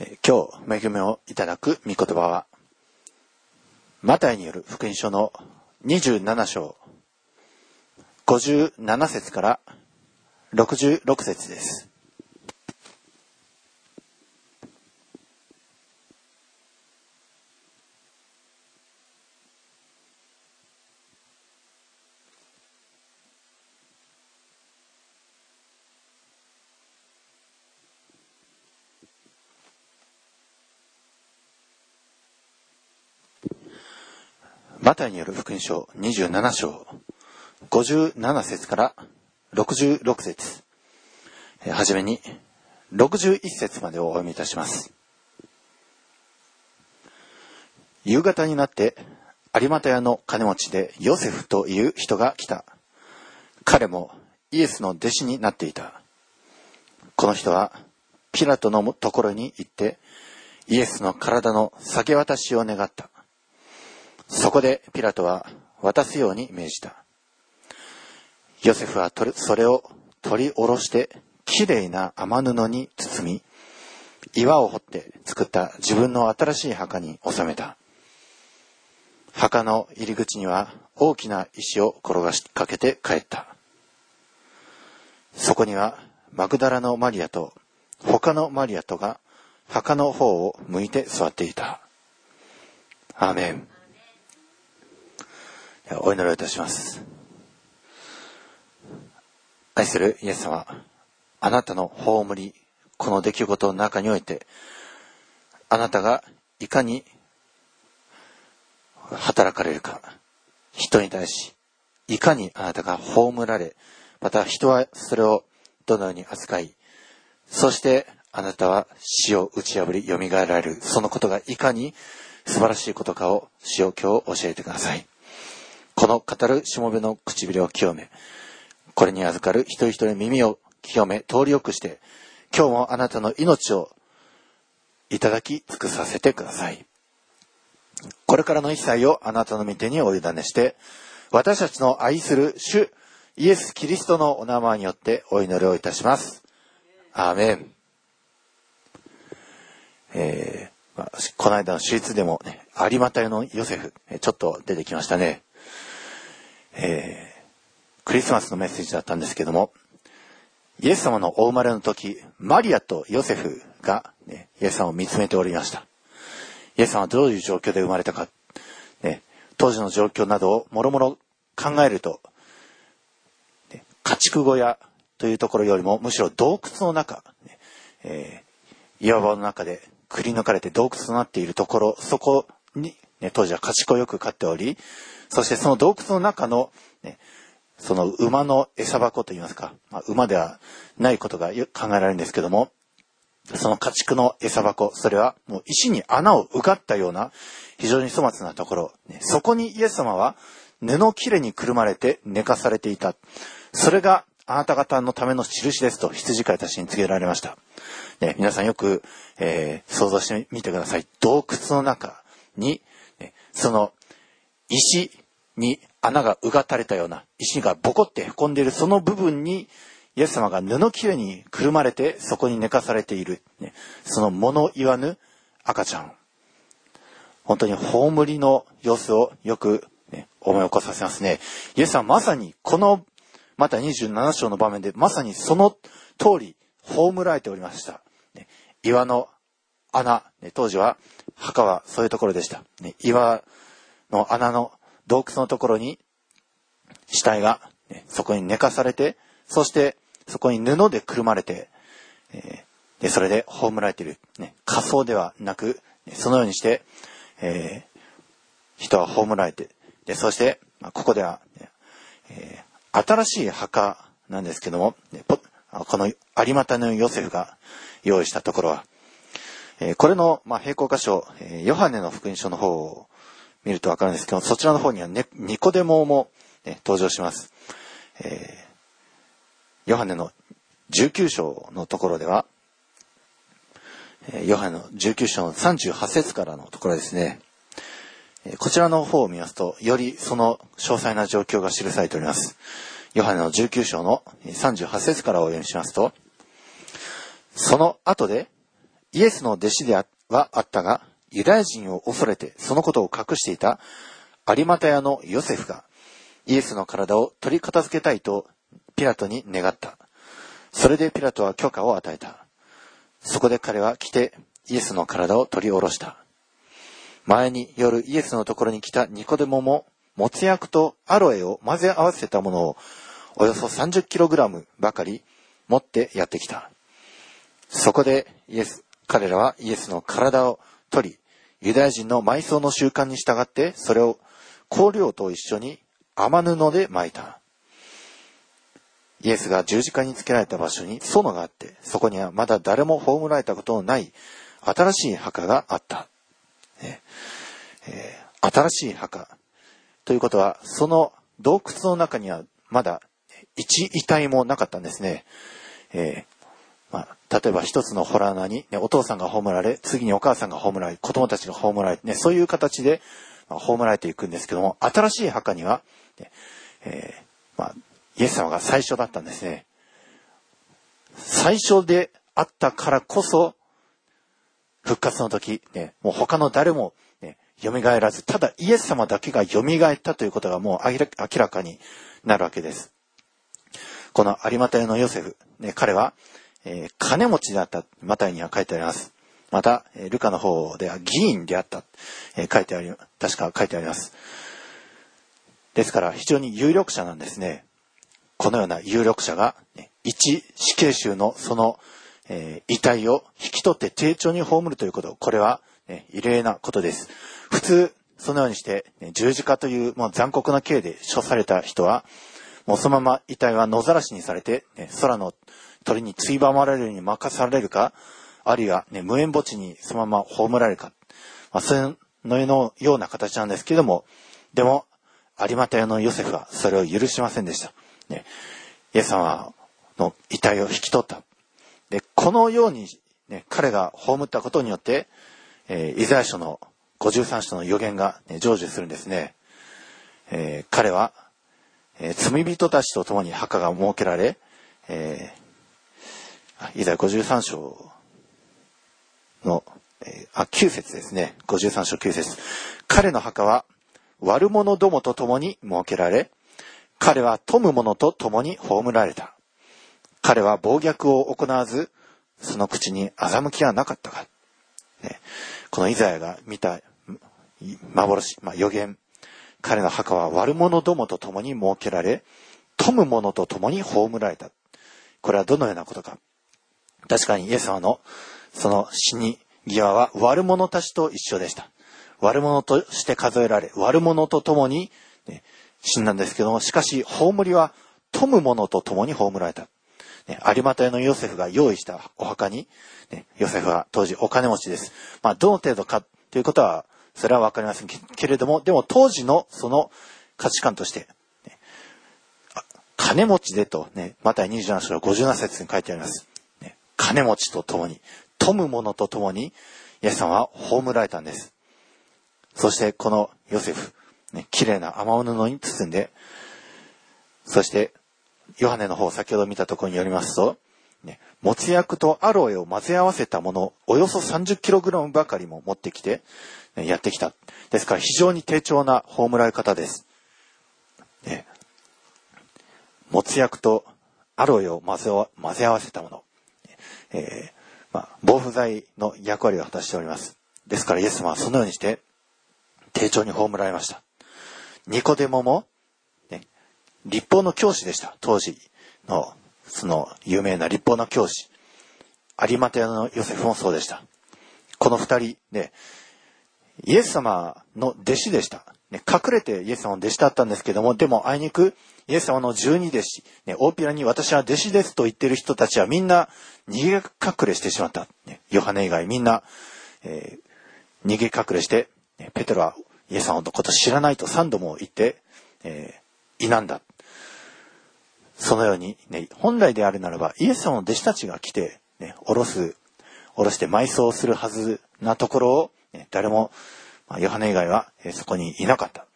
え今日恵みをいただく御言葉は、マタイによる福音書の27章、57節から66節です。タイによる福音書27章、57節から66節はじめに61節までをお読みいたします。夕方になって有股屋の金持ちでヨセフという人が来た。彼もイエスの弟子になっていた。この人はピラトのところに行ってイエスの体の下げ渡しを願った。そこでピラトは渡すように命じた。ヨセフはそれを取り下ろしてきれいな雨布に包み、岩を掘って作った自分の新しい墓に収めた。墓の入り口には大きな石を転がしかけて帰った。そこにはマグダラのマリアと他のマリアとが墓の方を向いて座っていた。アーメン。お祈りいたします。愛するイエス様、あなたの葬り、この出来事の中において、あなたがいかに働かれるか、人に対し、いかにあなたが葬られ、また人はそれをどのように扱い、そしてあなたは死を打ち破り蘇られる、そのことがいかに素晴らしいことかを死を今日教えてください。この語るしもべの唇を清め、これに預かる一人一人耳を清め、通りよくして、今日もあなたの命をいただき尽くさせてください。これからの一切をあなたの御手にお委ねして、私たちの愛する主イエス・キリストのお名前によってお祈りをいたします。アーメン。えーまあ、この間の手術でも、ね、有股屋のヨセフ、えちょっと出てきましたね。えークリスマスのメッセージだったんですけども、イエス様のお生まれの時、マリアとヨセフが、ね、イエス様を見つめておりました。イエス様はどういう状況で生まれたか、ね、当時の状況などをもろもろ考えると、ね家畜小屋というところよりもむしろ洞窟の中、ねえー岩場の中でくり抜かれて洞窟となっているところ、そこに、ね、当時は家畜をよく飼っており、そしてその洞窟の中の、ね、その馬の餌箱といいますか、まあ、馬ではないことがよく考えられるんですけども、その家畜の餌箱、それはもう石に穴をうがったような非常に粗末なところ、ねそこにイエス様は布をきれにくるまれて寝かされていた。それがあなた方のための印ですと羊飼いたちに告げられました。ね、皆さんよく、えー想像してみてください。洞窟の中に、ねその石に穴がうがたれたような石がボコって凹んでいるその部分にイエス様が布きれにくるまれてそこに寝かされている、ね、その物言わぬ赤ちゃん。本当に葬りの様子をよく、ね、思い起こさせますね。イエス様まさにこのまた27章の場面でまさにその通り葬られておりました、ね。岩の穴、ね。当時は墓はそういうところでした、ね。岩の穴の洞窟のところに死体が、ねそこに寝かされて、そしてそこに布でくるまれて、えーでそれで葬られている、ね、仮装ではなく、そのようにして、えー人は葬られて、でそして、まあここでは、ねえー新しい墓なんですけども、ねこの有股のヨセフが用意したところは、えーこれの、まあ、並行箇所、えーヨハネの福音書の方を見るとわかるんですけど、そちらの方には、ね、ニコデモも、ね、登場します。えーヨハネの19章のところでは、えヨハネの19章の38節からのところですね。えこちらの方を見ますと、よりその詳細な状況が記されております。ヨハネの19章の38節からお読みしますと、その後で、イエスの弟子ではあったが、ユダヤ人を恐れてそのことを隠していた有股屋のヨセフが、イエスの体を取り片付けたいとピラトに願った。それでピラトは許可を与えた。そこで彼は来てイエスの体を取り下ろした。前に夜イエスのところに来たニコデモも、もつ薬とアロエを混ぜ合わせたものをおよそ 30kg ばかり持ってやってきた。そこでイエス、彼らはイエスの体を取り、ユダヤ人の埋葬の習慣に従ってそれを香料と一緒に雨布で巻いた。イエスが十字架につけられた場所に園があって、そこにはまだ誰も葬られたことのない新しい墓があった。ねえー、新しい墓。ということは、その洞窟の中にはまだ一遺体もなかったんですね。え、まあ、例えば一つの洞穴に、ね、お父さんが葬られ、次にお母さんが葬られ、子供たちが葬られ、ね、そういう形で、まあ、葬られていくんですけども、新しい墓には、ねえー、まあ、イエス様が最初だったんですね。最初であったからこそ、復活の時、ね、もう他の誰も、ね、蘇らず、ただイエス様だけが蘇ったということがもう明らかになるわけです。この有股屋のヨセフ、ね、彼は、えー、金持ちであった、マタイには書いてあります。また、えルカの方では議員であった、えー、書いてあり、確か書いてあります。ですから非常に有力者なんですね。このような有力者が、ね、一死刑囚のその、えー、遺体を引き取って丁重に葬るということ、これは、ね、異例なことです。普通、そのようにして、ね、十字架というもう残酷な刑で処された人は、もうそのまま遺体は野ざらしにされて、ね、空の鳥についばまれるように任されるか、あるいは、ね、無縁墓地にそのまま葬られるか、まあ、そのような形なんですけども、でも、有股屋のヨセフはそれを許しませんでした。ね、イエス様の遺体を引き取った。で、このように、ね、彼が葬ったことによって、えー、イザヤ書の53章の予言が、ね、成就するんですね。えー、彼は、えー、罪人たちと共に墓が設けられ、えー、イザヤ53章の、えー、あ、9節ですね。53章9節彼の墓は悪者どもと共に設けられ、彼は富む者と共に葬られた。彼は暴虐を行わず、その口に欺きはなかったか。ね、このイザヤが見た幻、まあ、予言。彼の墓は悪者どもと共に設けられ、富む者と共に葬られた。これはどのようなことか。確かにイエス様のその死に際は悪者たちと一緒でした。悪者として数えられ、悪者と共に、ね、死んだんですけども、しかし、葬りは富む者と共に葬られた。ね、有股屋のヨセフが用意したお墓に、ね、ヨセフは当時お金持ちです。まあ、どの程度かということは、それはわかりませんけれども、でも当時のその価値観として、ね、金持ちでと、ね、また27章57節に書いてあります。金持ちと共に、富む者と共に、イエス様は葬られたんです。そしてこのヨセフ、ね、綺麗な雨布に包んで、そして、ヨハネの方、先ほど見たところによりますと、ね、もつ薬とアロエを混ぜ合わせたもの、およそ 30kg ばかりも持ってきて、ね、やってきた。ですから非常に低調な葬られ方です。ね、もつ薬とアロエを混ぜ合わせたもの。えー、まあ、防腐剤の役割を果たしております。ですからイエス様はそのようにして、丁重に葬られました。ニコデモも、ね、立法の教師でした。当時の、その有名な立法の教師。有馬屋のヨセフもそうでした。この二人で、イエス様の弟子でした。ね、隠れてイエス様の弟子だったんですけども、でもあいにくイエス様の十二弟子、ね、大っぴらに私は弟子ですと言ってる人たちはみんな逃げ隠れしてしまった。ね、ヨハネ以外みんな、えー、逃げ隠れして、ペテロはイエス様のこと知らないと三度も言って、えー、否んだ。そのように、ね、本来であるならば、イエス様の弟子たちが来て、ね、おろす、おろして埋葬するはずなところを、ね、誰も、ヨハネ以外は、え、そこにいなかった。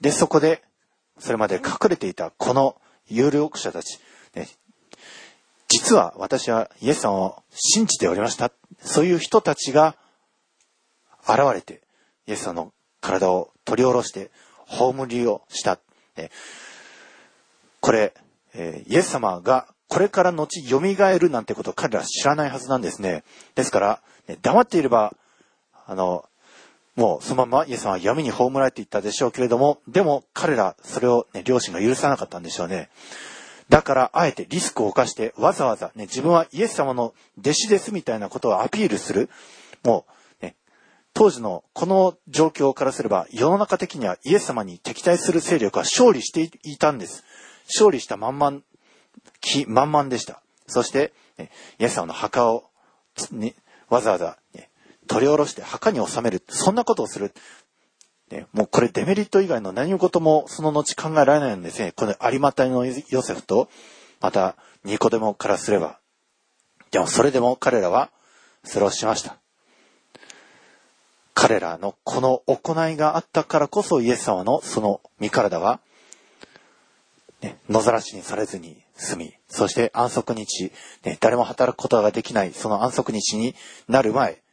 で、そこで、それまで隠れていたこの有力者たち、ね、実は私はイエス様を信じておりました。そういう人たちが現れて、イエス様の体を取り下ろして、葬りをした。これ、えイエス様がこれから後蘇るなんてことを彼らは知らないはずなんですね。ですから、黙っていれば、あの、もうそのままイエス様は闇に葬られていったでしょうけれども、でも彼らそれをね、両親が許さなかったんでしょうね。だからあえてリスクを冒してわざわざね、自分はイエス様の弟子ですみたいなことをアピールする。もうね、当時のこの状況からすれば世の中的にはイエス様に敵対する勢力は勝利していたんです。勝利した満々、気満々でした。そして、ね、イエス様の墓を、ね、わざわざ、ね、取り下ろして墓に収める。そんなことをする。ね、もうこれデメリット以外の何事もその後考えられないんですね。この有馬隊のヨセフと、またニコデモからすれば。でもそれでも彼らはそれをしました。彼らのこの行いがあったからこそイエス様のその身体は、ね、野ざらしにされずに済み、そして安息日、ね、誰も働くことができないその安息日になる前、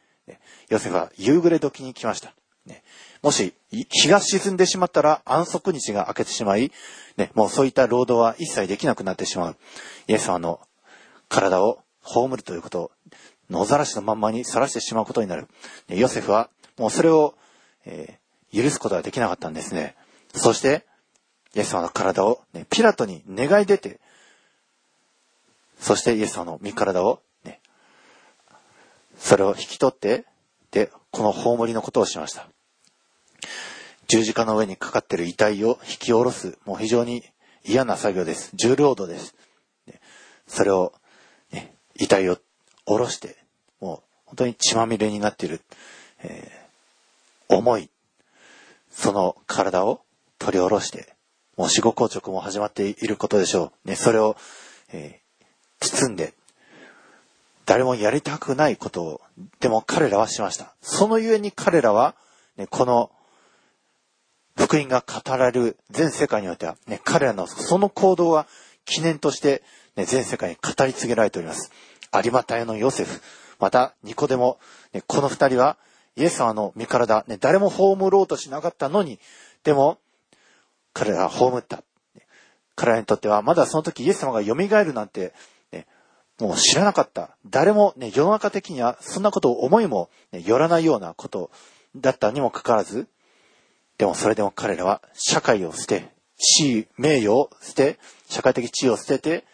ヨセフは夕暮れ時に来ました。ね、もし日が沈んでしまったら安息日が明けてしまい、ね、もうそういった労働は一切できなくなってしまう。イエス様の体を葬るということを野ざらしのまんまにさらしてしまうことになる。ね、ヨセフはもうそれを、えー、許すことができなかったんですね。そして、イエス様の体を、ね、ピラトに願い出て、そしてイエス様の身体を、それを引き取って、で、この葬りのことをしました。十字架の上にかかっている遺体を引き下ろす、もう非常に嫌な作業です。重労働です。それを、ね、遺体を下ろして、もう本当に血まみれになっている、えー、重い、その体を取り下ろして、もう死後硬直も始まっていることでしょう。ね、それを、えー、包んで、誰もやりたくないことを、でも彼らはしました。そのゆえに彼らは、ね、この、福音が語られる全世界においては、ね、彼らのその行動は記念として、ね、全世界に語り継げられております。有馬隊のヨセフ、またニコデモ、ね、この二人はイエス様の身体、ね、誰も葬ろうとしなかったのに、でも彼らは葬った。彼らにとっては、まだその時イエス様が蘇るなんて、もう知らなかった。誰もね、世の中的にはそんなことを思いも、ね、よらないようなことだったにもかかわらず、でもそれでも彼らは社会を捨て、地位、名誉を捨て、社会的地位を捨てて、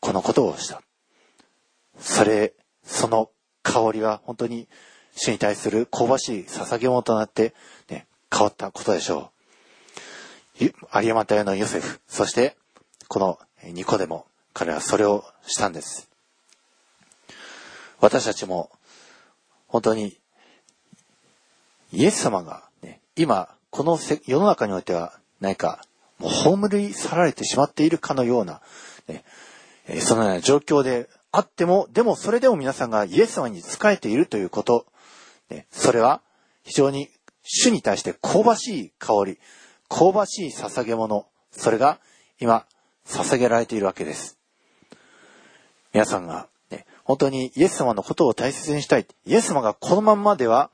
このことをした。それ、その香りは本当に主に対する香ばしい捧げ物となって、ね、変わったことでしょう。有山隊のヨセフ、そしてこのニコでも彼はそれをしたんです。私たちも本当にイエス様が、ね、今この世の中においては何かもう葬り去られてしまっているかのような、ね、そのような状況であっても、でもそれでも皆さんがイエス様に仕えているということ、ね、それは非常に主に対して香ばしい香り、香ばしい捧げ物、それが今、捧げられているわけです。皆さんが、本当にイエス様のことを大切にしたい。イエス様がこのまんまでは、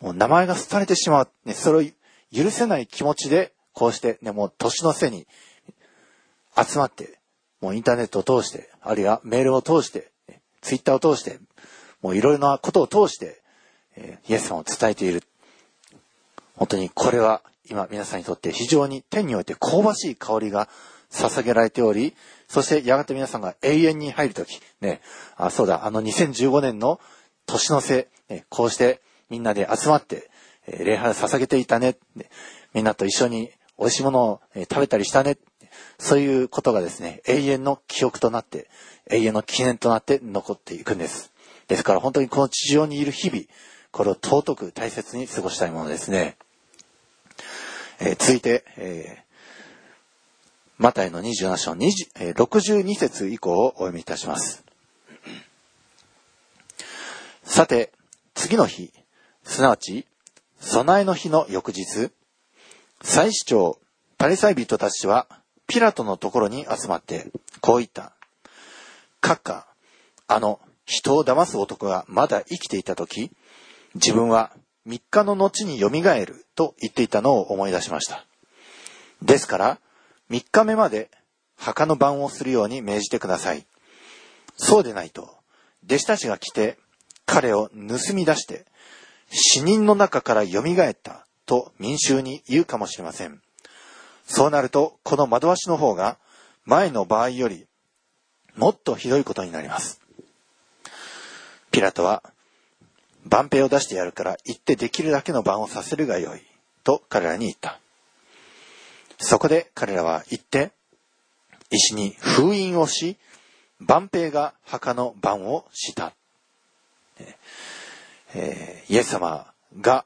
もう名前が廃れてしまう。ね、それを許せない気持ちで、こうして、ね、もう年の瀬に集まって、もうインターネットを通して、あるいはメールを通して、ツイッターを通して、もういろいろなことを通して、え、イエス様を伝えている。本当にこれは今皆さんにとって非常に天において香ばしい香りが捧げられており、そしてやがて皆さんが永遠に入るとき、ね、あ、そうだ、あの2015年の年の瀬、ね、こうしてみんなで集まって、えー、礼拝を捧げていたね、ね、みんなと一緒に美味しいものを、えー、食べたりしたね、そういうことがですね、永遠の記憶となって、永遠の記念となって残っていくんです。ですから本当にこの地上にいる日々、これを尊く大切に過ごしたいものですね。えー、続いて、え、マタイの27章20、62節以降をお読みいたします。さて、次の日、すなわち、備えの日の翌日、祭司長、パリサイ人たちは、ピラトのところに集まって、こう言った。閣下、あの、人を騙す男がまだ生きていた時、自分は3日の後に蘇ると言っていたのを思い出しました。ですから、3日目まで墓の番をするように命じてください。そうでないと、弟子たちが来て、彼を盗み出して、死人の中から蘇ったと民衆に言うかもしれません。そうなると、この惑わしの方が前の場合よりもっとひどいことになります。ピラトは、番兵を出してやるから行ってできるだけの番をさせるがよい、と彼らに言った。そこで彼らは行って、石に封印をし、万兵が墓の番をした。えー、イエス様が、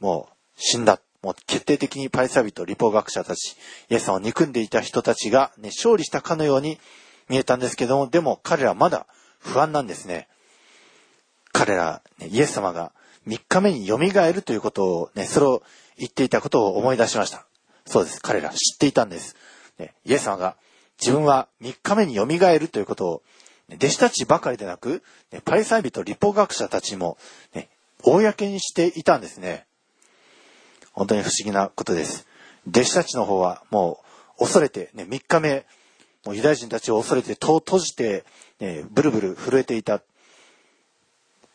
もう死んだ。もう決定的にパリサビと立法学者たち、イエス様を憎んでいた人たちが、ね、勝利したかのように見えたんですけども、でも彼らはまだ不安なんですね。彼ら、ね、イエス様が3日目に蘇るということをね、それを言っていたことを思い出しました。そうです。彼ら知っていたんです。ね、イエス様が自分は3日目に蘇るということを、弟子たちばかりでなく、パリサイ人立法学者たちも、ね、公にしていたんですね。本当に不思議なことです。弟子たちの方はもう恐れて、ね、3日目、もうユダヤ人たちを恐れて戸を閉じて、ね、ブルブル震えていた。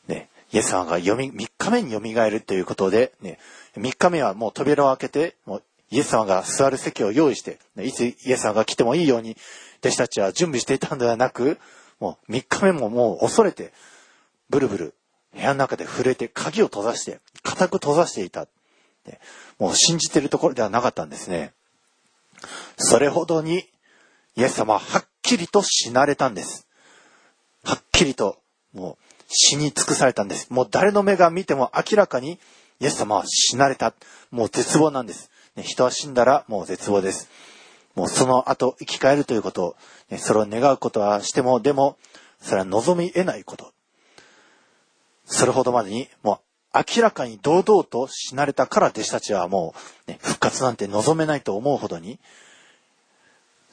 ね、イエス様が読み、3日目に蘇るということで、ね、3日目はもう扉を開けて、もうイエス様が座る席を用意して、いつイエス様が来てもいいように、弟子たちは準備していたんではなく、もう3日目ももう恐れて、ブルブル、部屋の中で震えて鍵を閉ざして、固く閉ざしていた。もう信じてるところではなかったんですね。それほどに、イエス様ははっきりと死なれたんです。はっきりと、もう死に尽くされたんです。もう誰の目が見ても明らかに、イエス様は死なれた。もう絶望なんです。人は死んだらもう絶望です。もうその後生き返るということを、ね、それを願うことはしても、でも、それは望み得ないこと。それほどまでに、もう明らかに堂々と死なれたから弟子たちはもう、ね、復活なんて望めないと思うほどに、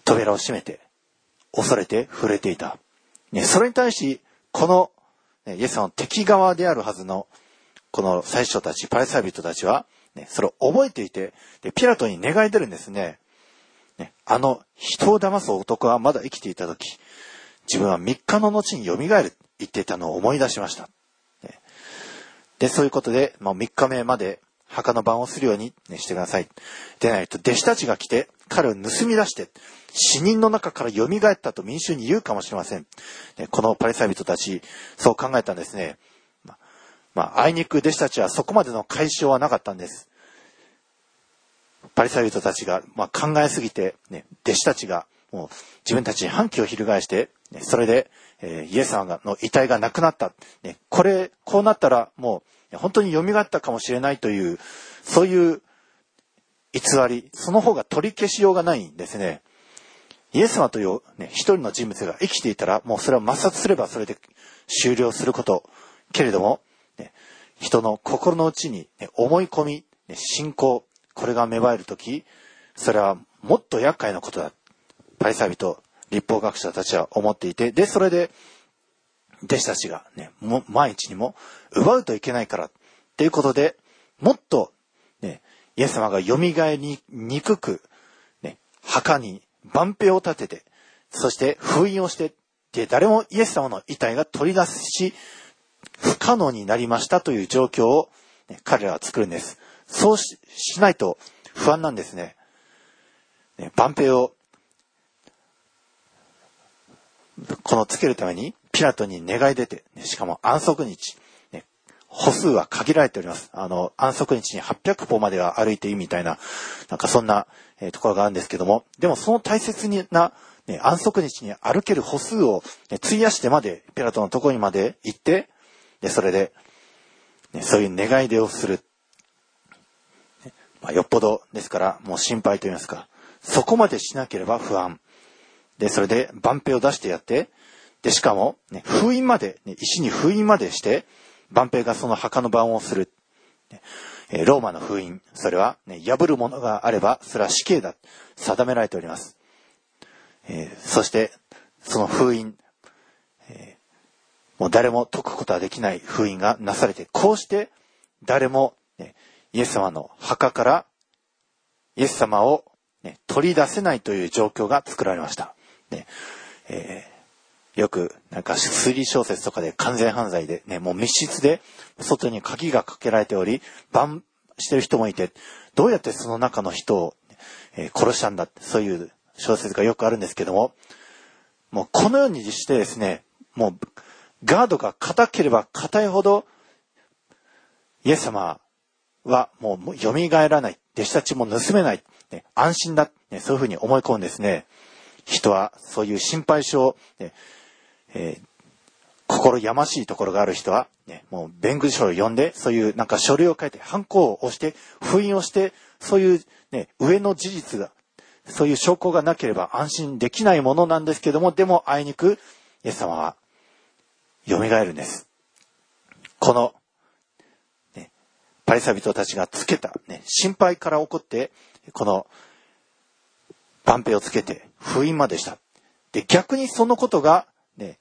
扉を閉めて、恐れて触れていた。ね、それに対し、この、ね、イエス様の敵側であるはずの、この最初たち、パレサイ人たちは、ね、それを覚えていて、で、ピラトに願い出るんですね。ね、あの、人を騙す男はまだ生きていた時、自分は3日の後に蘇る言っていたのを思い出しました。ね、で、そういうことで、まあ、3日目まで墓の番をするように、ね、してください。でないと、弟子たちが来て、彼を盗み出して、死人の中から蘇ったと民衆に言うかもしれません。ね、このパリサイ人たち、そう考えたんですね。まあ、あいにく弟子たちはそこまでの解消はなかったんです。パリサイ人たちが、まあ、考えすぎて、ね、弟子たちが、もう自分たちに反旗を翻して、ね、それで、えー、イエス様の遺体がなくなった。ね、これ、こうなったらもう、本当に蘇ったかもしれないという、そういう偽り、その方が取り消しようがないんですね。イエス様という、ね、一人の人物が生きていたら、もうそれを抹殺すればそれで終了すること。けれども、人の心の内に、思い込み、信仰、これが芽生えるとき、それはもっと厄介なことだ。パリサビと立法学者たちは思っていて、で、それで、弟子たちがね、も、万一にも奪うといけないから、っていうことで、もっと、ね、イエス様が蘇りにくく、ね、墓に万兵を立てて、そして封印をして、で、誰もイエス様の遺体が取り出すし、不可能になりましたという状況を、ね、彼らは作るんです。そうしないと不安なんですね。ね万平を、このつけるために、ピラトに願い出て、ね、しかも安息日、ね、歩数は限られております。あの、安息日に800歩までは歩いていいみたいな、なんかそんな、えー、ところがあるんですけども、でもその大切な、ね、安息日に歩ける歩数を、ね、費やしてまで、ピラトのところにまで行って、それで、ね、そういう願い出をする。まあ、よっぽどですから、もう心配と言いますか、そこまでしなければ不安。で、それで、万兵を出してやって、で、しかも、ね、封印まで、ね、石に封印までして、万兵がその墓の番をする。ねえローマの封印、それは、ね、破るものがあれば、それは死刑だ。定められております。えー、そして、その封印、もう誰も解くことはできない封印がなされて、こうして誰も、ね、イエス様の墓からイエス様を、ね、取り出せないという状況が作られました。ねえー、よくなんか推理小説とかで完全犯罪で、ね、もう密室で外に鍵がかけられており、バンしてる人もいて、どうやってその中の人を、えー、殺したんだって、そういう小説がよくあるんですけども、もうこのようにしてですね、もうガードが硬ければ硬いほど、イエス様はもう蘇らない。弟子たちも盗めない。ね、安心だ、ね。そういうふうに思い込むんですね。人はそういう心配性、ねえー、心やましいところがある人は、ね、もう弁護士を呼んで、そういうなんか書類を書いて、ハンコを押して、封印をして、そういうね、上の事実が、そういう証拠がなければ安心できないものなんですけども、でもあいにく、イエス様は、蘇るんです。この、ね、パリサ人たちがつけた、ね、心配から起こって、この、万兵をつけて、封印までした。で、逆にそのことが、ね、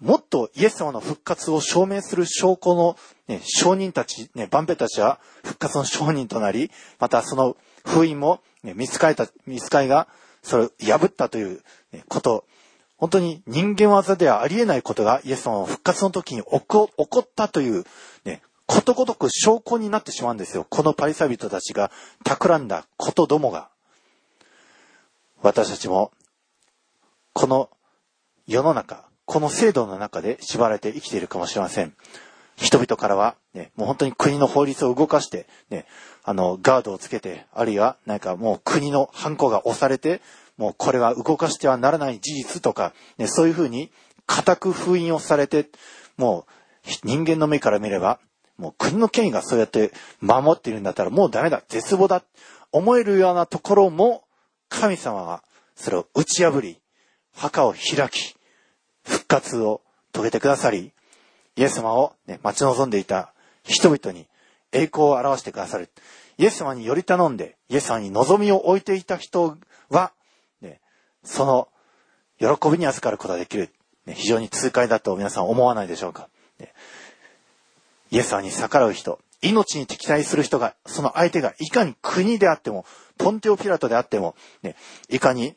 もっとイエス様の復活を証明する証拠の、ね、証人たち、ね、万兵たちは復活の証人となり、またその封印も、ね、見つかえた、見つかいが、それを破ったということ、本当に人間技ではありえないことがイエス様の復活の時に起こったという、ね、ことごとく証拠になってしまうんですよ。このパリサビトたちが企んだことどもが。私たちも、この世の中、この制度の中で縛られて生きているかもしれません。人々からは、ね、もう本当に国の法律を動かして、ね、あの、ガードをつけて、あるいは、なんかもう国のハンコが押されて、もうこれは動かしてはならない事実とか、ね、そういうふうに固く封印をされて、もう人間の目から見れば、もう国の権威がそうやって守っているんだったらもうダメだ、絶望だ、思えるようなところも、神様はそれを打ち破り、墓を開き、復活を遂げてくださり、イエス様を、ね、待ち望んでいた人々に栄光を表してくださる。イエス様により頼んで、イエス様に望みを置いていた人は、その喜びに預かることができる。ね、非常に痛快だと皆さん思わないでしょうか。ね、イエス様に逆らう人、命に敵対する人が、その相手がいかに国であっても、ポンテオピラトであっても、ね、いかに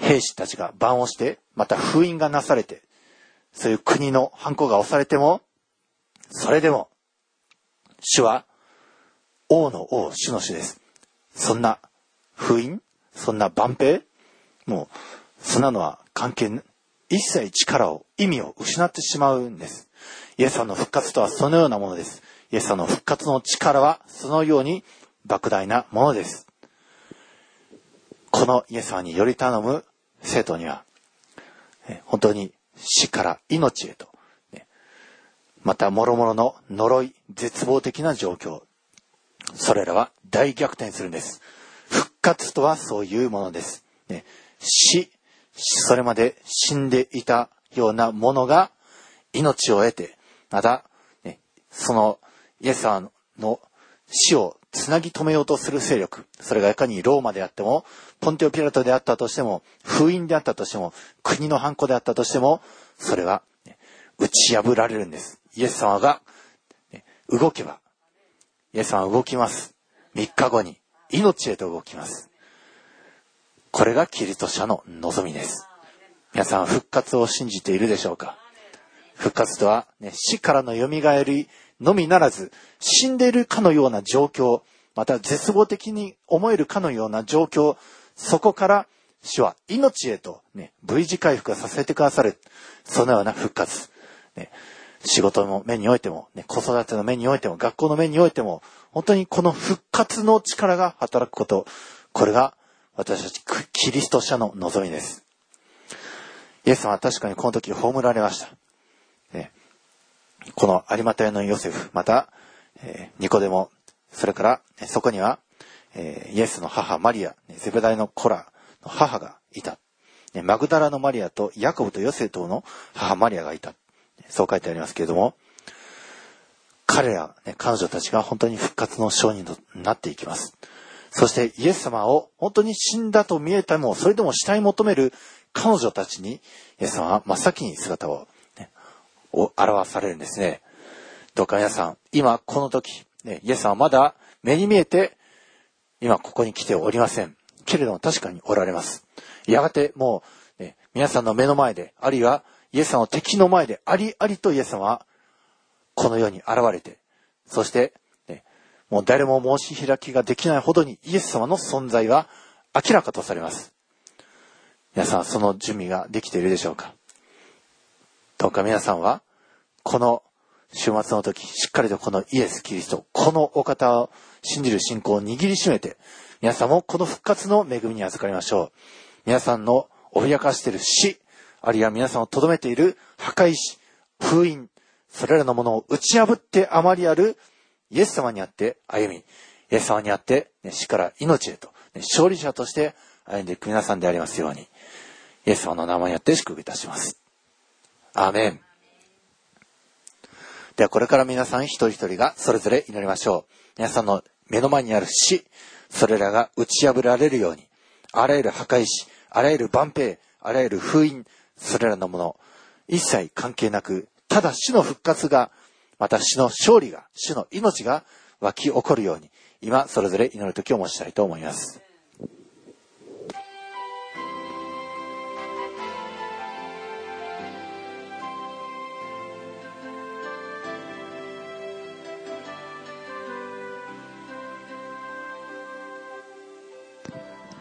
兵士たちが番をして、また封印がなされて、そういう国のハンコが押されても、それでも、主は王の王、主の主です。そんな封印そんな万平もう、そんなのは関係一切力を、意味を失ってしまうんです。イエス様の復活とはそのようなものです。イエス様の復活の力はそのように莫大なものです。このイエス様により頼む生徒には、本当に死から命へと、また諸々の呪い、絶望的な状況、それらは大逆転するんです。活とはそういうものです。ね、死、それまで死んでいたようなものが命を得て、また、ね、そのイエス様の死をつなぎ止めようとする勢力、それがいかにローマであっても、ポンテオピラトであったとしても、封印であったとしても、国のハンコであったとしても、それは、ね、打ち破られるんです。イエス様が、ね、動けば、イエス様は動きます。3日後に、命へと動きます。これがキリスト者の望みです。皆さん、復活を信じているでしょうか？復活とは、ね、死からの蘇りのみならず、死んでいるかのような状況、また絶望的に思えるかのような状況、そこから主は命へと、ね、V 字回復させてくださる。そのような復活。ね、仕事の面においても、ね、子育ての面においても、学校の面においても、本当にこの復活の力が働くこと、これが私たちキリスト者の望みです。イエス様は確かにこの時葬られました。ね、この有馬屋のヨセフ、また、えー、ニコデモ、それから、そこには、えー、イエスの母マリア、ゼベダイのコラの母がいた。マグダラのマリアとヤコブとヨセトの母マリアがいた。そう書いてありますけれども、彼ら、ね、彼女たちが本当に復活の証人となっていきます。そしてイエス様を本当に死んだと見えても、それでも死体求める彼女たちに、イエス様は真っ先に姿をを表されるんですね。どうか皆さん、今この時、ね、イエスさんはまだ目に見えて、今ここに来ておりません。けれども確かにおられます。やがてもう、ね、皆さんの目の前で、あるいはイエス様の敵の前でありありとイエス様はこの世に現れて、そして、ね、もう誰も申し開きができないほどにイエス様の存在は明らかとされます。皆さん、その準備ができているでしょうか？どうか皆さんは、この週末の時、しっかりとこのイエス・キリスト、このお方を信じる信仰を握りしめて、皆さんもこの復活の恵みに預かりましょう。皆さんの脅かしている死、あるいは皆さんを留めている破壊死、封印、それらのものを打ち破ってあまりあるイエス様にあって歩み、イエス様にあって、ね、死から命へと、ね、勝利者として歩んでいく皆さんでありますように、イエス様の名前にあって祝福いたします。アーメン。ではこれから皆さん一人一人がそれぞれ祈りましょう。皆さんの目の前にある死、それらが打ち破られるように、あらゆる破壊死、あらゆる万兵、あらゆる封印、それらのもの、一切関係なく、ただ死の復活が、また死の勝利が、死の命が湧き起こるように、今それぞれ祈る時を申したいと思います。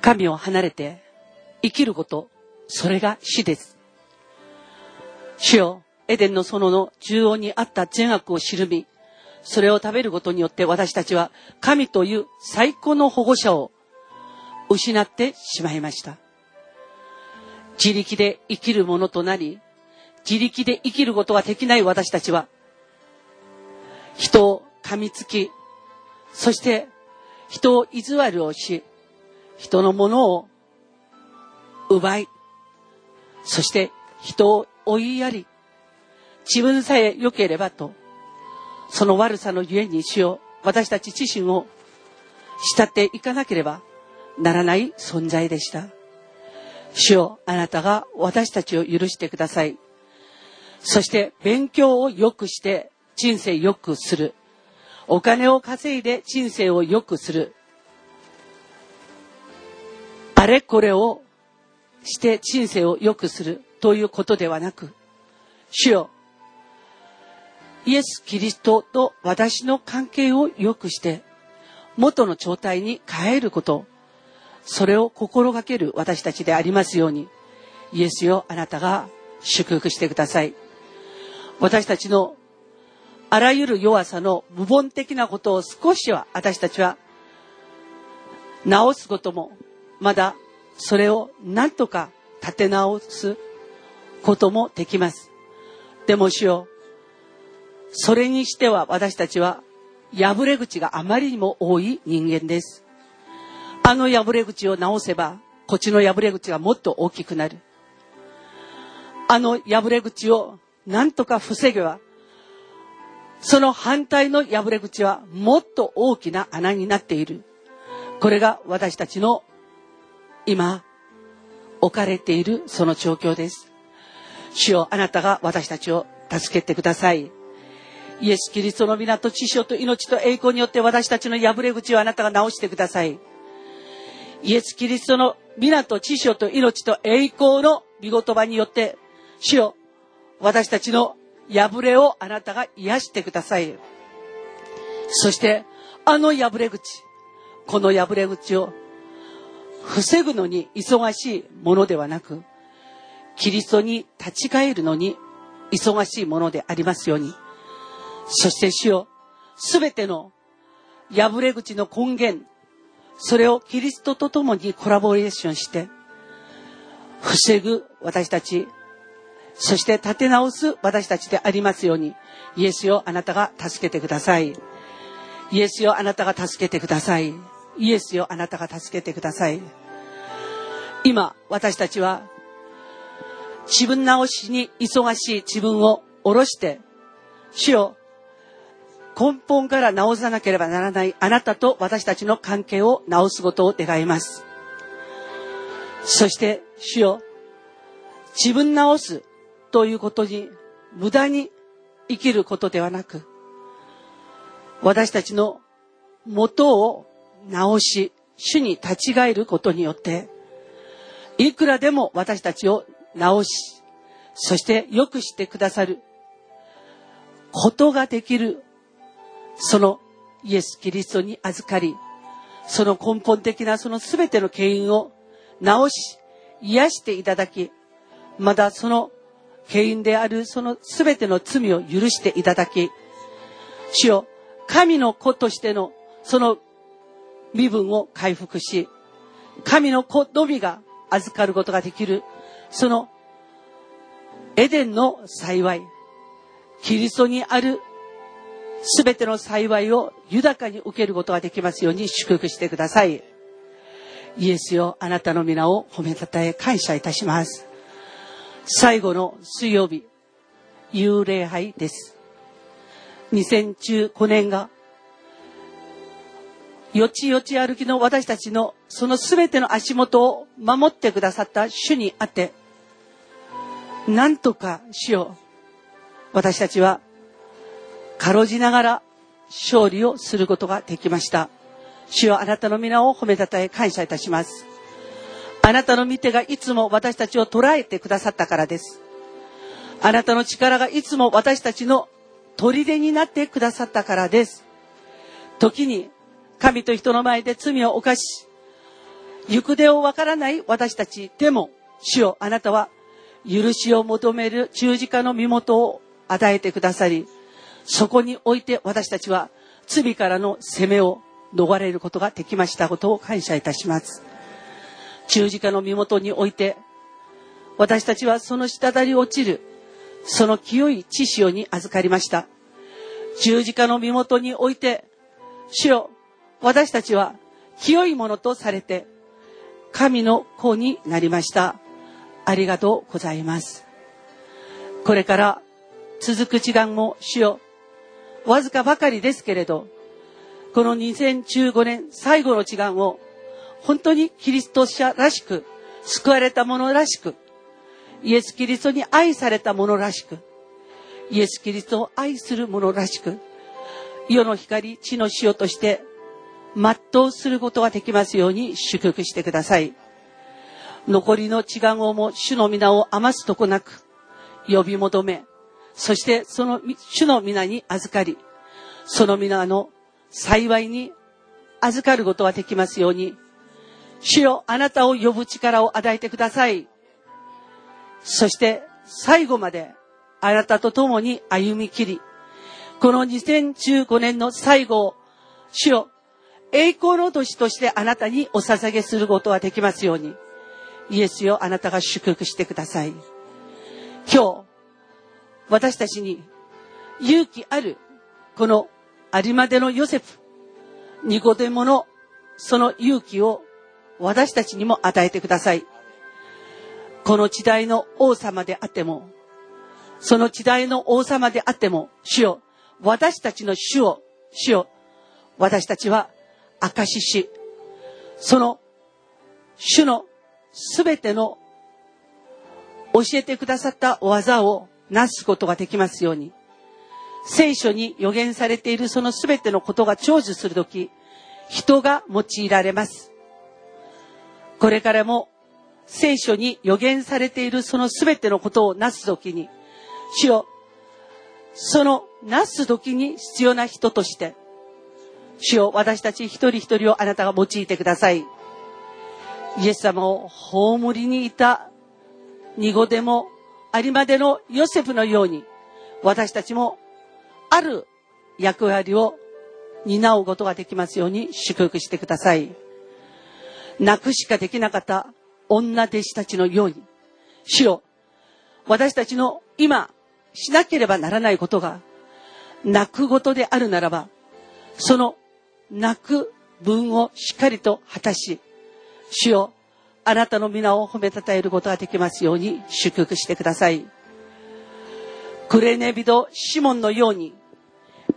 神を離れて生きること、それが死です。主よ、エデンの園の中央にあった善悪を知るみ、それを食べることによって私たちは神という最高の保護者を失ってしまいました。自力で生きるものとなり、自力で生きることができない私たちは、人を噛みつき、そして人を意地悪をし、人のものを奪い、そして人を追いやり、自分さえ良ければと、その悪さのゆえに主を、私たち自身を慕っていかなければならない存在でした。主よ、あなたが私たちを許してください。そして勉強を良くして人生良くする。お金を稼いで人生を良くする。あれこれをして人生を良くするということではなく、主よ、イエス・キリストと私の関係を良くして、元の状態に変えること、それを心がける私たちでありますように、イエスよ、あなたが祝福してください。私たちのあらゆる弱さの部分的なことを少しは私たちは直すこともまだそれを何とか立て直すこともできます。でも主よう、それにしては私たちは破れ口があまりにも多い人間です。あの破れ口を直せば、こっちの破れ口がもっと大きくなる。あの破れ口を何とか防げば、その反対の破れ口はもっと大きな穴になっている。これが私たちの今、置かれているその状況です。主よ、あなたが私たちを助けてください。イエス・キリストの皆と知性と命と栄光によって私たちの破れ口をあなたが直してください。イエス・キリストの皆と知性と命と栄光の御言葉によって、主よ、私たちの破れをあなたが癒してください。そして、あの破れ口、この破れ口を防ぐのに忙しいものではなく、キリストに立ち返るのに忙しいものでありますように。そして主よ、すべての破れ口の根源、それをキリストと共にコラボレーションして、防ぐ私たち、そして立て直す私たちでありますように、イエスよ、あなたが助けてください。イエスよ、あなたが助けてください。イエスよ、あなたが助けてください。今、私たちは、自分直しに忙しい自分を下ろして、主よ、根本から直さなければならないあなたと私たちの関係を直すことを願います。そして、主よ、自分直すということに無駄に生きることではなく、私たちの元を直し、主に立ち返ることによって、いくらでも私たちを直し、そして良くしてくださることができる、そのイエス・キリストに預かり、その根本的なその全ての原因を直し、癒していただき、またその原因であるその全ての罪を許していただき、主よ、神の子としてのその身分を回復し、神の子のみが預かることができる、そのエデンの幸い、キリストにあるすべての幸いを豊かに受けることができますように祝福してください。イエスよ、あなたの皆を褒めたたえ感謝いたします。最後の水曜日、幽霊杯です。2015年が、よちよち歩きの私たちのそのすべての足元を守ってくださった主にあって、なんとか主よう、私たちは、かろうじながら勝利をすることができました。主よあなたの皆を褒めたたえ感謝いたします。あなたの見てがいつも私たちを捉えてくださったからです。あなたの力がいつも私たちの砦になってくださったからです。時に神と人の前で罪を犯し、行く手をわからない私たちでも、主よあなたは許しを求める十字架の身元を与えてくださり、そこにおいて私たちは罪からの責めを逃れることができましたことを感謝いたします。十字架の身元において、私たちはその滴り落ちる、その清い知潮に預かりました。十字架の身元において、主よ、私たちは清いものとされて、神の子になりました。ありがとうございます。これから続く時間も主よ、わずかばかりですけれど、この2015年最後の時間を本当にキリスト者らしく、救われた者らしく、イエス・キリストに愛された者らしく、イエス・キリストを愛する者らしく、世の光、地の塩として、全うすることができますように祝福してください。残りの時間をも主の皆を余すとこなく、呼び求め、そしてその主の皆に預かり、その皆の幸いに預かることができますように、主よあなたを呼ぶ力を与えてください。そして最後まであなたと共に歩み切り、この2015年の最後を、主よ、栄光の年としてあなたにお捧げすることができますように、イエスよあなたが祝福してください。今日、私たちに勇気あるこの有馬でのヨセフ、ニコデモのその勇気を私たちにも与えてください。この時代の王様であっても、その時代の王様であっても、主よ、私たちの主を、主よ、私たちは証しし、その主のすべての教えてくださった技をなすことができますように。聖書に予言されているその全てのことが成就するとき、人が用いられます。これからも聖書に予言されているその全てのことをなすときに、主よ、そのなすときに必要な人として、主よ、私たち一人一人をあなたが用いてください。イエス様を葬りにいたニゴデモ、有馬でのヨセフのように、私たちもある役割を担うことができますように祝福してください。泣くしかできなかった女弟子たちのように、主よ、私たちの今しなければならないことが泣くことであるならば、その泣く分をしっかりと果たし、主よ、あなたの皆を褒めたたえることができますように祝福してください。クレネビド・シモンのように、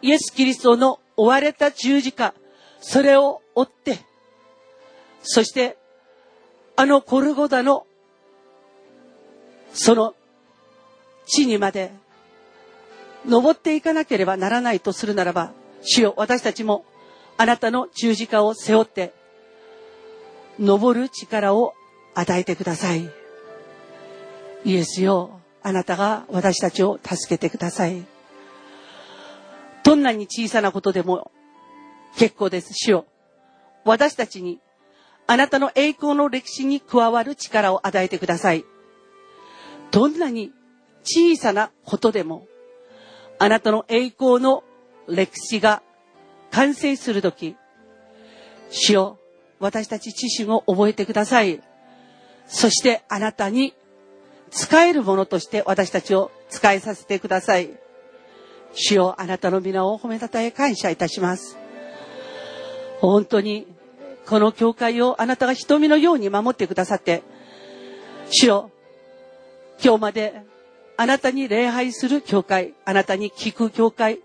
イエス・キリストの追われた十字架、それを追って、そして、あのコルゴダの、その地にまで登っていかなければならないとするならば、主よ、私たちもあなたの十字架を背負って、登る力を与えてください。イエスよ、あなたが私たちを助けてください。どんなに小さなことでも結構です。主よ。私たちにあなたの栄光の歴史に加わる力を与えてください。どんなに小さなことでもあなたの栄光の歴史が完成するとき、主よ、私たち自身を覚えてください。そしてあなたに使えるものとして私たちを使いさせてください。主よ、あなたの皆を褒めたたえ感謝いたします。本当に、この教会をあなたが瞳のように守ってくださって、主よ、今日まであなたに礼拝する教会、あなたに聞く教会、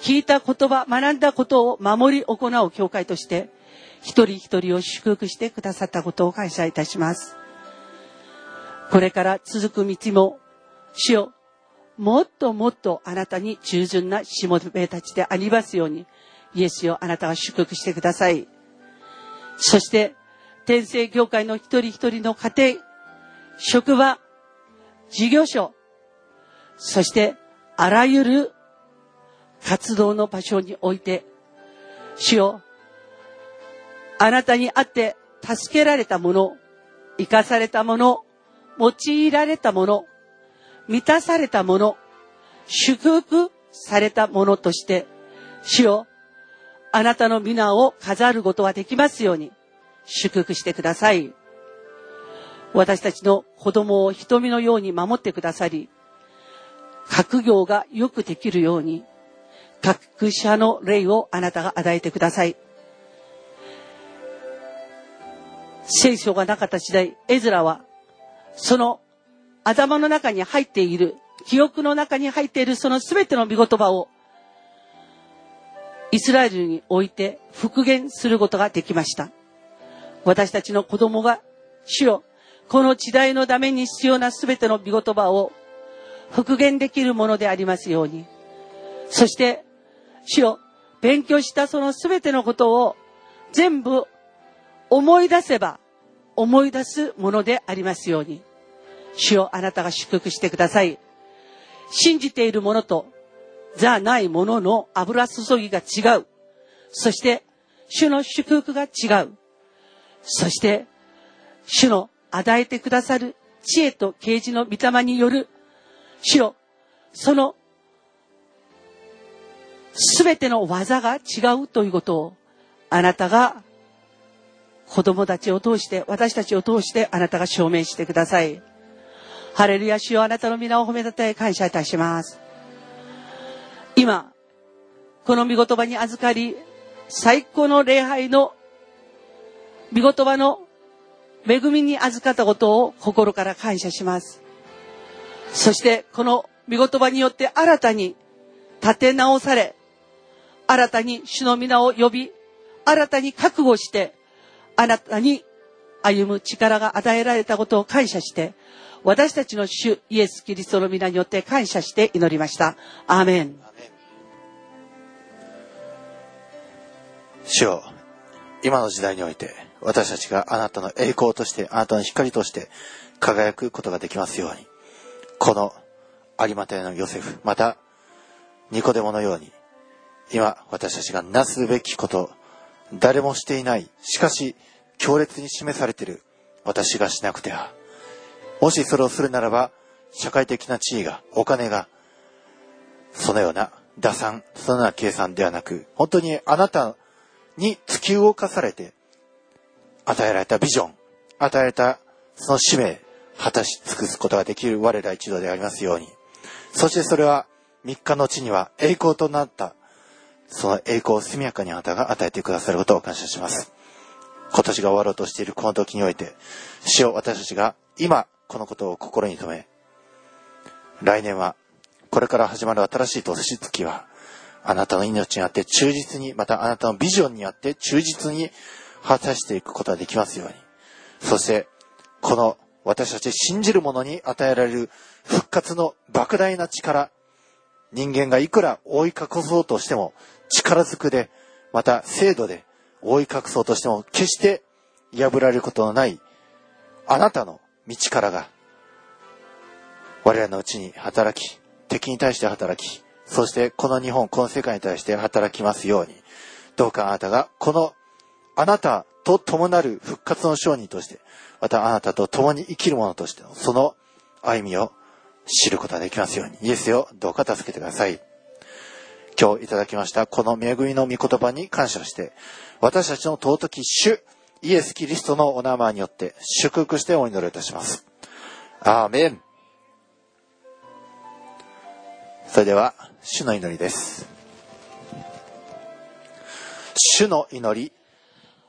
聞いた言葉、学んだことを守り行う教会として、一人一人を祝福してくださったことを感謝いたします。これから続く道も、主よ、もっともっとあなたに従順なしもべたちでありますように、イエスよ、あなたは祝福してください。そして、天聖教会の一人一人の家庭、職場、事業所、そしてあらゆる活動の場所において、主よ、あなたに会って助けられたもの、生かされたもの、用いられたもの、満たされたもの、祝福されたものとして、主よ、あなたの皆を飾ることができますように、祝福してください。私たちの子供を瞳のように守ってくださり、学業がよくできるように、学者の霊をあなたが与えてください。聖書がなかった時代、エズラはその頭の中に入っている、記憶の中に入っているその全ての御言葉をイスラエルに置いて復元することができました。私たちの子供が主よ、この時代のために必要な全ての御言葉を復元できるものでありますように。そして、主よ、勉強したその全てのことを全部思い出せば思い出すものでありますように。主をあなたが祝福してください。信じているものと、じゃないものの油注ぎが違う。そして、主の祝福が違う。そして、主の与えてくださる知恵と啓示の御霊による、主よ、その、すべての技が違うということを、あなたが子供たちを通して、私たちを通してあなたが証明してください。ハレルヤ主よあなたの皆を褒めたたえ感謝いたします。今、この御言葉に預かり、最高の礼拝の御言葉の恵みに預かったことを心から感謝します。そしてこの御言葉によって新たに立て直され、新たに主の皆を呼び、新たに覚悟して、あなたに歩む力が与えられたことを感謝して、私たちの主イエス・キリストの皆によって感謝して祈りました。アーメン。主よ、今の時代において、私たちがあなたの栄光として、あなたの光として輝くことができますように、この有馬隊のヨセフ、また、ニコデモのように、今私たちがなすべきこと、誰もしていない、しかし強烈に示されている私がしなくては。もしそれをするならば、社会的な地位が、お金が、そのような打算、そのような計算ではなく、本当にあなたに突き動かされて、与えられたビジョン、与えられたその使命、果たし尽くすことができる我ら一同でありますように。そしてそれは3日の地には栄光となった、その栄光を速やかにあなたが与えてくださることを感謝します。今年が終わろうとしているこの時において、主を私たちが今このことを心に留め、来年はこれから始まる新しい年月は、あなたの命にあって忠実に、またあなたのビジョンにあって忠実に果たしていくことができますように。そして、この私たち信じる者に与えられる復活の莫大な力、人間がいくら覆い隠そうとしても力ずくで、また制度で覆い隠そうとしても決して破られることのないあなたの道からが我らのうちに働き、敵に対して働き、そしてこの日本、この世界に対して働きますように、どうかあなたがこのあなたと共なる復活の商人として、またあなたと共に生きる者としてのその歩みを知ることができますように、イエスよ、どうか助けてください。今日いただきましたこの恵みの御言葉に感謝して、私たちの尊き主、イエス・キリストのお名前によって祝福してお祈りいたします。アーメン。それでは、主の祈りです。主の祈り、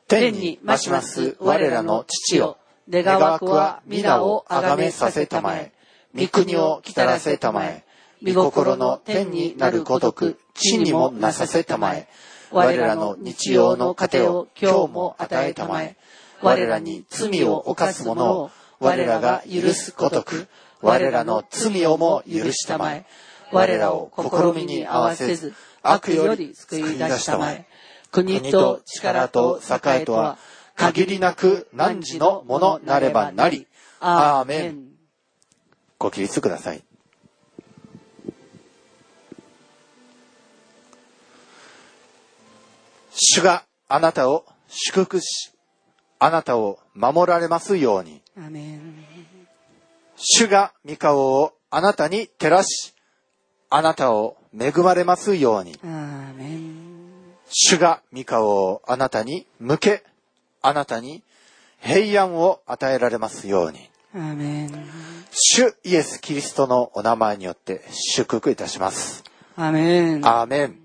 天に増します我らの父よ、願わくは皆をあがめさせたまえ、御国を来たらせたまえ、御心の天になるごとく、地にもなさせたまえ、我らの日曜の糧を今日も与えたまえ、我らに罪を犯す者を我らが許すごとく、我らの罪をも許したまえ、我らを試みに合わせず、悪より救い出したまえ、国と力と栄とは、限りなく汝のものなればなり。アーメン。ご起立ください。主があなたを祝福し、あなたを守られますように。主が御顔をあなたに照らし、あなたを恵まれますように。主が御顔をあなたに向け、あなたに平安を与えられますように。主イエス・キリストのお名前によって祝福いたします。アメン。アーメン。